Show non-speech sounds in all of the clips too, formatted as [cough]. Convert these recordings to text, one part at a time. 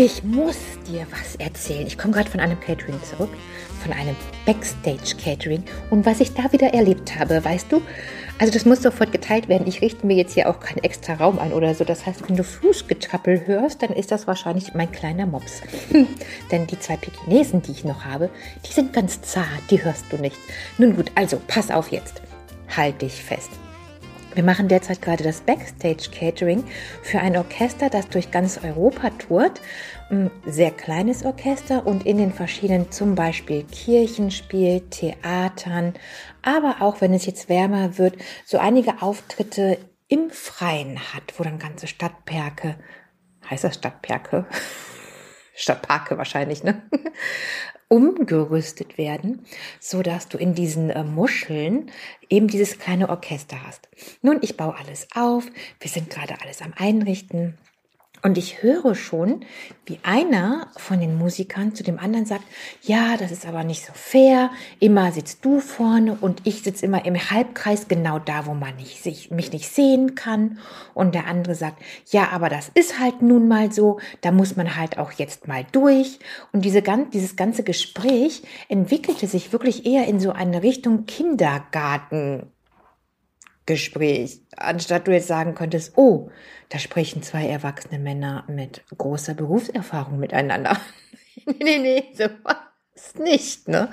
Ich muss dir was erzählen. Ich komme gerade von einem Catering zurück, von einem Backstage-Catering. Und was ich da wieder erlebt habe, weißt du, also das muss sofort geteilt werden. Ich richte mir jetzt hier auch keinen extra Raum ein oder so. Das heißt, wenn du Fußgetappel hörst, dann ist das wahrscheinlich mein kleiner Mops. Denn die zwei Pekinesen, die ich noch habe, die sind ganz zart, die hörst du nicht. Nun gut, also pass auf jetzt. Halt dich fest. Wir machen derzeit gerade das Backstage Catering für ein Orchester, das durch ganz Europa tourt. Ein sehr kleines Orchester und in den verschiedenen zum Beispiel Kirchen spielt, Theatern, aber auch wenn es jetzt wärmer wird, so einige Auftritte im Freien hat, wo dann ganze Stadtperke, heißt das Stadtperke? [laughs] Stadtparke wahrscheinlich, ne? Umgerüstet werden, so dass du in diesen äh, Muscheln eben dieses kleine Orchester hast. Nun, ich baue alles auf. Wir sind gerade alles am Einrichten. Und ich höre schon, wie einer von den Musikern zu dem anderen sagt, ja, das ist aber nicht so fair. Immer sitzt du vorne und ich sitze immer im Halbkreis, genau da, wo man nicht, sich, mich nicht sehen kann. Und der andere sagt, ja, aber das ist halt nun mal so. Da muss man halt auch jetzt mal durch. Und diese, dieses ganze Gespräch entwickelte sich wirklich eher in so eine Richtung Kindergarten. Gespräch, anstatt du jetzt sagen könntest, oh, da sprechen zwei erwachsene Männer mit großer Berufserfahrung miteinander. [laughs] nee, nee, nee, so nicht, ne?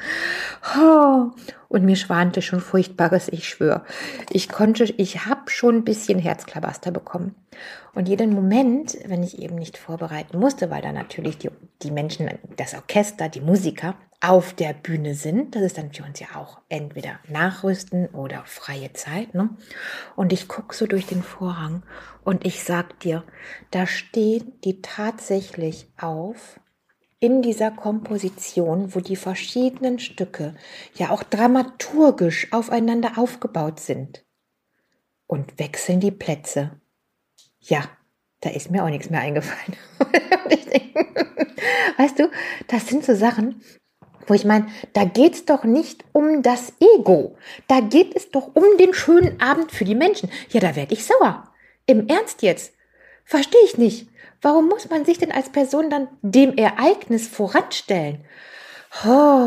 Oh, und mir schwante schon Furchtbares, ich schwöre. Ich konnte, ich habe schon ein bisschen Herzklabaster bekommen. Und jeden Moment, wenn ich eben nicht vorbereiten musste, weil da natürlich die, die Menschen, das Orchester, die Musiker auf der Bühne sind. Das ist dann für uns ja auch entweder Nachrüsten oder freie Zeit. Ne? Und ich gucke so durch den Vorhang und ich sag dir, da stehen die tatsächlich auf in dieser Komposition, wo die verschiedenen Stücke ja auch dramaturgisch aufeinander aufgebaut sind und wechseln die Plätze. Ja, da ist mir auch nichts mehr eingefallen. [laughs] weißt du, das sind so Sachen, wo ich meine, da geht's doch nicht um das Ego. Da geht es doch um den schönen Abend für die Menschen. Ja, da werde ich sauer. Im Ernst jetzt. Verstehe ich nicht. Warum muss man sich denn als Person dann dem Ereignis voranstellen? Oh,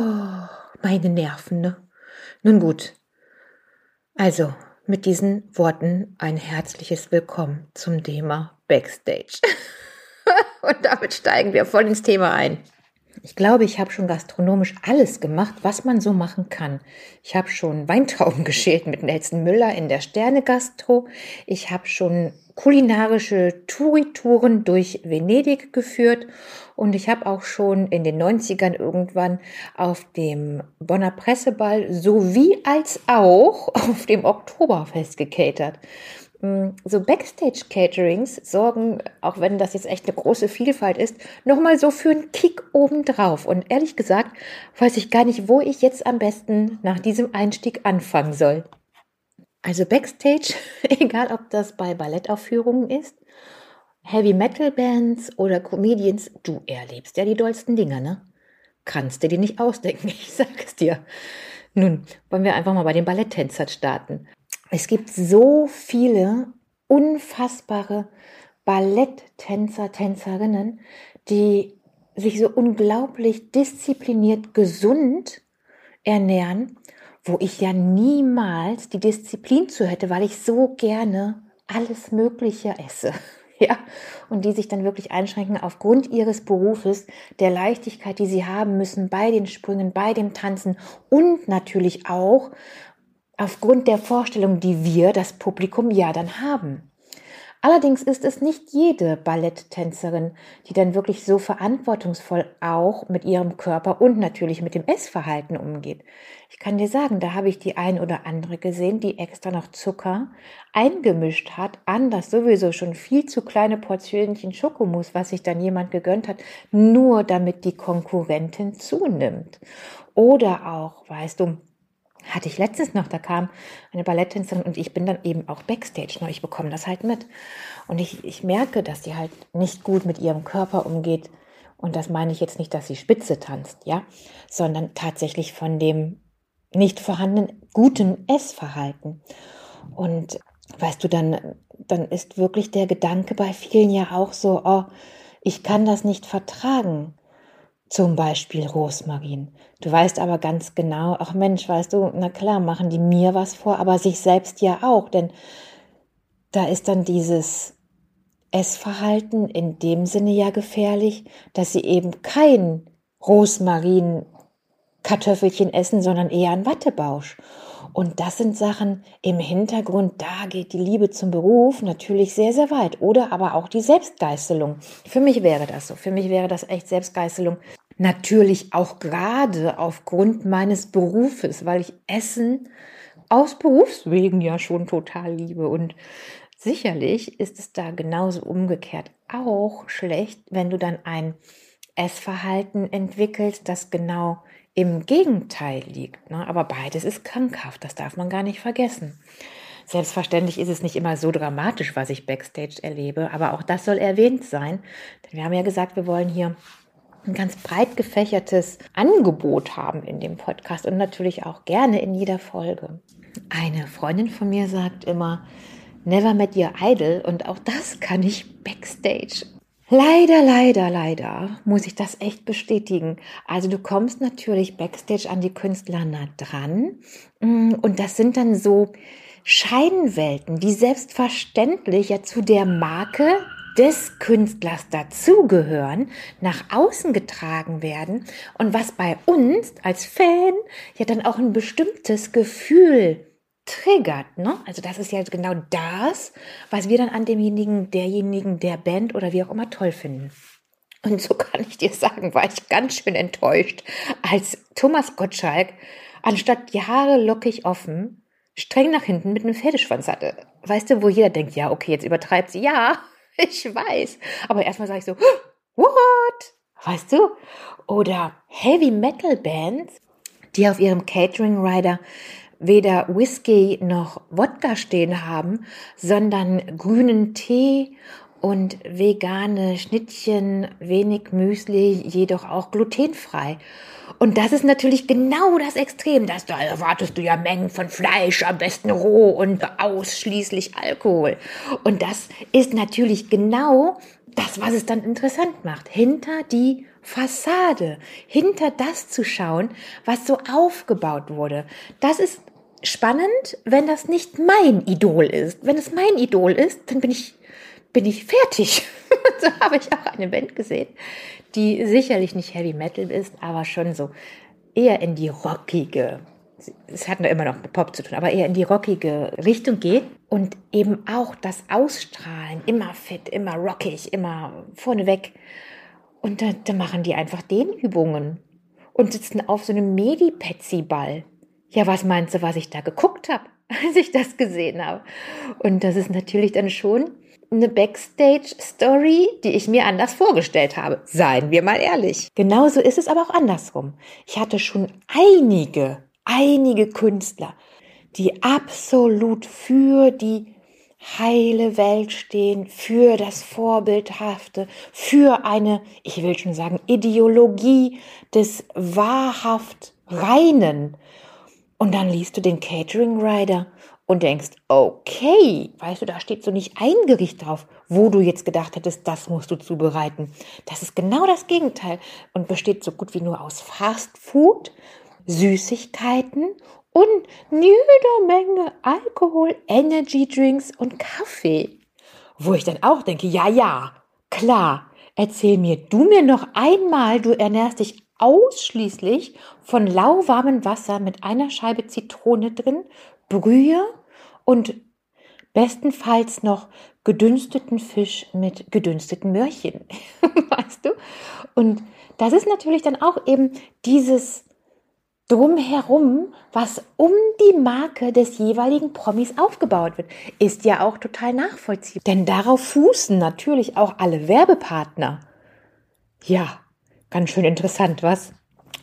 meine Nerven, ne? Nun gut. Also, mit diesen Worten ein herzliches Willkommen zum Thema Backstage. [laughs] Und damit steigen wir voll ins Thema ein. Ich glaube, ich habe schon gastronomisch alles gemacht, was man so machen kann. Ich habe schon Weintrauben [laughs] geschält mit Nelson Müller in der Sterne Gastro. Ich habe schon kulinarische Touritouren durch Venedig geführt und ich habe auch schon in den 90ern irgendwann auf dem Bonner Presseball sowie als auch [laughs] auf dem Oktoberfest gecatert. Mm, so Backstage-Caterings sorgen, auch wenn das jetzt echt eine große Vielfalt ist, nochmal so für einen Kick obendrauf. Und ehrlich gesagt, weiß ich gar nicht, wo ich jetzt am besten nach diesem Einstieg anfangen soll. Also Backstage, [laughs] egal ob das bei Ballettaufführungen ist, Heavy Metal Bands oder Comedians, du erlebst ja die dollsten Dinger, ne? Kannst du dir nicht ausdenken, [laughs] ich sag es dir. Nun, wollen wir einfach mal bei den Balletttänzern starten. Es gibt so viele unfassbare Balletttänzer, Tänzerinnen, die sich so unglaublich diszipliniert gesund ernähren, wo ich ja niemals die Disziplin zu hätte, weil ich so gerne alles Mögliche esse. [laughs] Ja, und die sich dann wirklich einschränken aufgrund ihres Berufes, der Leichtigkeit, die sie haben müssen bei den Sprüngen, bei dem Tanzen und natürlich auch aufgrund der Vorstellung, die wir, das Publikum, ja dann haben. Allerdings ist es nicht jede Balletttänzerin, die dann wirklich so verantwortungsvoll auch mit ihrem Körper und natürlich mit dem Essverhalten umgeht. Ich kann dir sagen, da habe ich die ein oder andere gesehen, die extra noch Zucker eingemischt hat an das sowieso schon viel zu kleine Portionchen Schokomus, was sich dann jemand gegönnt hat, nur damit die Konkurrentin zunimmt. Oder auch, weißt du, hatte ich letztens noch, da kam eine Balletttänzerin und ich bin dann eben auch Backstage. Ne? Ich bekomme das halt mit. Und ich, ich merke, dass sie halt nicht gut mit ihrem Körper umgeht. Und das meine ich jetzt nicht, dass sie spitze tanzt, ja, sondern tatsächlich von dem nicht vorhandenen guten Essverhalten. Und weißt du, dann, dann ist wirklich der Gedanke bei vielen ja auch so, oh, ich kann das nicht vertragen. Zum Beispiel Rosmarin. Du weißt aber ganz genau, ach Mensch, weißt du, na klar, machen die mir was vor, aber sich selbst ja auch, denn da ist dann dieses Essverhalten in dem Sinne ja gefährlich, dass sie eben kein Rosmarin Kartoffelchen essen, sondern eher ein Wattebausch. Und das sind Sachen im Hintergrund, da geht die Liebe zum Beruf natürlich sehr, sehr weit. Oder aber auch die Selbstgeißelung. Für mich wäre das so. Für mich wäre das echt Selbstgeißelung. Natürlich auch gerade aufgrund meines Berufes, weil ich Essen aus Berufswegen ja schon total liebe. Und sicherlich ist es da genauso umgekehrt auch schlecht, wenn du dann ein Essverhalten entwickelst, das genau im Gegenteil liegt. Ne? Aber beides ist krankhaft, das darf man gar nicht vergessen. Selbstverständlich ist es nicht immer so dramatisch, was ich backstage erlebe, aber auch das soll erwähnt sein. Denn wir haben ja gesagt, wir wollen hier ein ganz breit gefächertes Angebot haben in dem Podcast und natürlich auch gerne in jeder Folge. Eine Freundin von mir sagt immer, Never met your idol und auch das kann ich backstage Leider, leider, leider muss ich das echt bestätigen. Also du kommst natürlich backstage an die Künstler nah dran mm, und das sind dann so Scheinwelten, die selbstverständlich ja zu der Marke des Künstlers dazugehören, nach außen getragen werden und was bei uns als Fan ja dann auch ein bestimmtes Gefühl triggert. Ne? Also das ist ja genau das, was wir dann an demjenigen, derjenigen, der Band oder wie auch immer toll finden. Und so [laughs] kann ich dir sagen, war ich ganz schön enttäuscht, als Thomas Gottschalk anstatt die Haare lockig offen, streng nach hinten mit einem Pferdeschwanz hatte. Weißt du, wo jeder denkt, ja, okay, jetzt übertreibt sie. Ja, [laughs] ich weiß. Aber erstmal sage ich so, [gasps] what? Weißt du? Oder Heavy Metal Bands, die auf ihrem Catering Rider weder Whisky noch Wodka stehen haben, sondern grünen Tee und vegane Schnittchen, wenig Müsli, jedoch auch glutenfrei. Und das ist natürlich genau das Extrem. Das da erwartest du ja Mengen von Fleisch, am besten roh und ausschließlich Alkohol. Und das ist natürlich genau das, was es dann interessant macht. Hinter die Fassade, hinter das zu schauen, was so aufgebaut wurde. Das ist spannend, wenn das nicht mein Idol ist. Wenn es mein Idol ist, dann bin ich, bin ich fertig. [laughs] so habe ich auch eine Band gesehen, die sicherlich nicht Heavy Metal ist, aber schon so eher in die rockige, es hat nur immer noch mit Pop zu tun, aber eher in die rockige Richtung geht und eben auch das Ausstrahlen, immer fit, immer rockig, immer vorneweg. Und da, da machen die einfach Dehnübungen und sitzen auf so einem Medi-Petsy-Ball. Ja, was meinst du, was ich da geguckt habe, [laughs] als ich das gesehen habe? Und das ist natürlich dann schon eine Backstage-Story, die ich mir anders vorgestellt habe. Seien wir mal ehrlich. Genauso ist es aber auch andersrum. Ich hatte schon einige, einige Künstler, die absolut für die heile Welt stehen, für das Vorbildhafte, für eine, ich will schon sagen, Ideologie des wahrhaft Reinen und dann liest du den Catering Rider und denkst, okay, weißt du, da steht so nicht ein Gericht drauf, wo du jetzt gedacht hättest, das musst du zubereiten. Das ist genau das Gegenteil und besteht so gut wie nur aus Fast Food, Süßigkeiten und jeder Menge Alkohol, Energy Drinks und Kaffee. Wo ich dann auch denke, ja, ja, klar, erzähl mir du mir noch einmal, du ernährst dich ausschließlich von lauwarmem Wasser mit einer Scheibe Zitrone drin, Brühe und bestenfalls noch gedünsteten Fisch mit gedünsteten Möhrchen. [laughs] weißt du? Und das ist natürlich dann auch eben dieses drumherum, was um die Marke des jeweiligen Promis aufgebaut wird, ist ja auch total nachvollziehbar. Denn darauf fußen natürlich auch alle Werbepartner. Ja, Ganz schön interessant, was?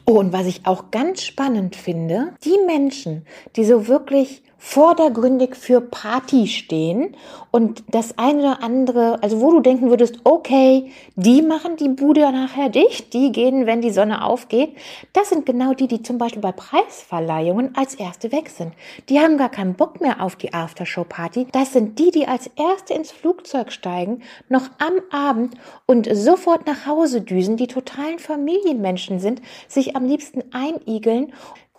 Oh, und was ich auch ganz spannend finde, die Menschen, die so wirklich vordergründig für Party stehen und das eine oder andere, also wo du denken würdest, okay, die machen die Bude nachher dicht, die gehen, wenn die Sonne aufgeht, das sind genau die, die zum Beispiel bei Preisverleihungen als erste weg sind. Die haben gar keinen Bock mehr auf die Aftershow-Party. Das sind die, die als erste ins Flugzeug steigen, noch am Abend und sofort nach Hause düsen, die totalen Familienmenschen sind, sich am liebsten einigeln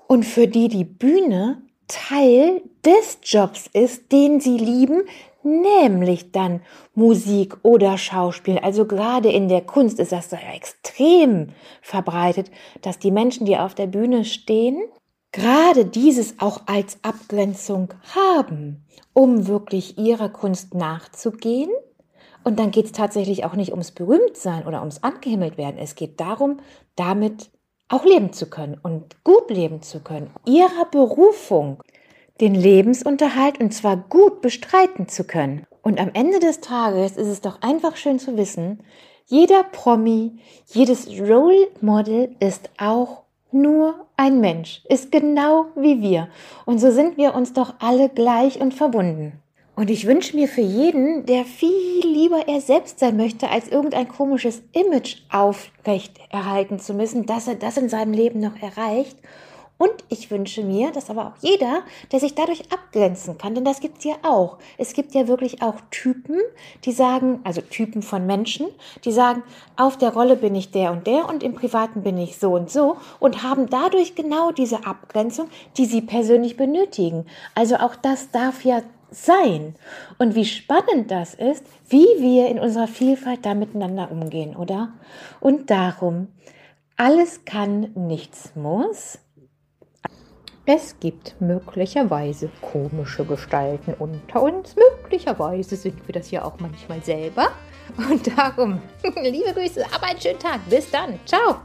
und für die die Bühne Teil des Jobs ist, den sie lieben, nämlich dann Musik oder Schauspiel. Also gerade in der Kunst ist das ja extrem verbreitet, dass die Menschen, die auf der Bühne stehen, gerade dieses auch als Abgrenzung haben, um wirklich ihrer Kunst nachzugehen. Und dann geht es tatsächlich auch nicht ums Berühmtsein oder ums Angehimmelt werden. Es geht darum, damit auch leben zu können und gut leben zu können, ihrer Berufung den Lebensunterhalt und zwar gut bestreiten zu können. Und am Ende des Tages ist es doch einfach schön zu wissen, jeder Promi, jedes Role Model ist auch nur ein Mensch, ist genau wie wir. Und so sind wir uns doch alle gleich und verbunden. Und ich wünsche mir für jeden, der viel lieber er selbst sein möchte, als irgendein komisches Image aufrecht erhalten zu müssen, dass er das in seinem Leben noch erreicht. Und ich wünsche mir, dass aber auch jeder, der sich dadurch abgrenzen kann, denn das gibt's ja auch. Es gibt ja wirklich auch Typen, die sagen, also Typen von Menschen, die sagen, auf der Rolle bin ich der und der und im Privaten bin ich so und so und haben dadurch genau diese Abgrenzung, die sie persönlich benötigen. Also auch das darf ja sein. Und wie spannend das ist, wie wir in unserer Vielfalt da miteinander umgehen, oder? Und darum, alles kann, nichts muss. Es gibt möglicherweise komische Gestalten unter uns. Möglicherweise sind wir das ja auch manchmal selber. Und darum, [laughs] liebe Grüße, aber einen schönen Tag. Bis dann. Ciao.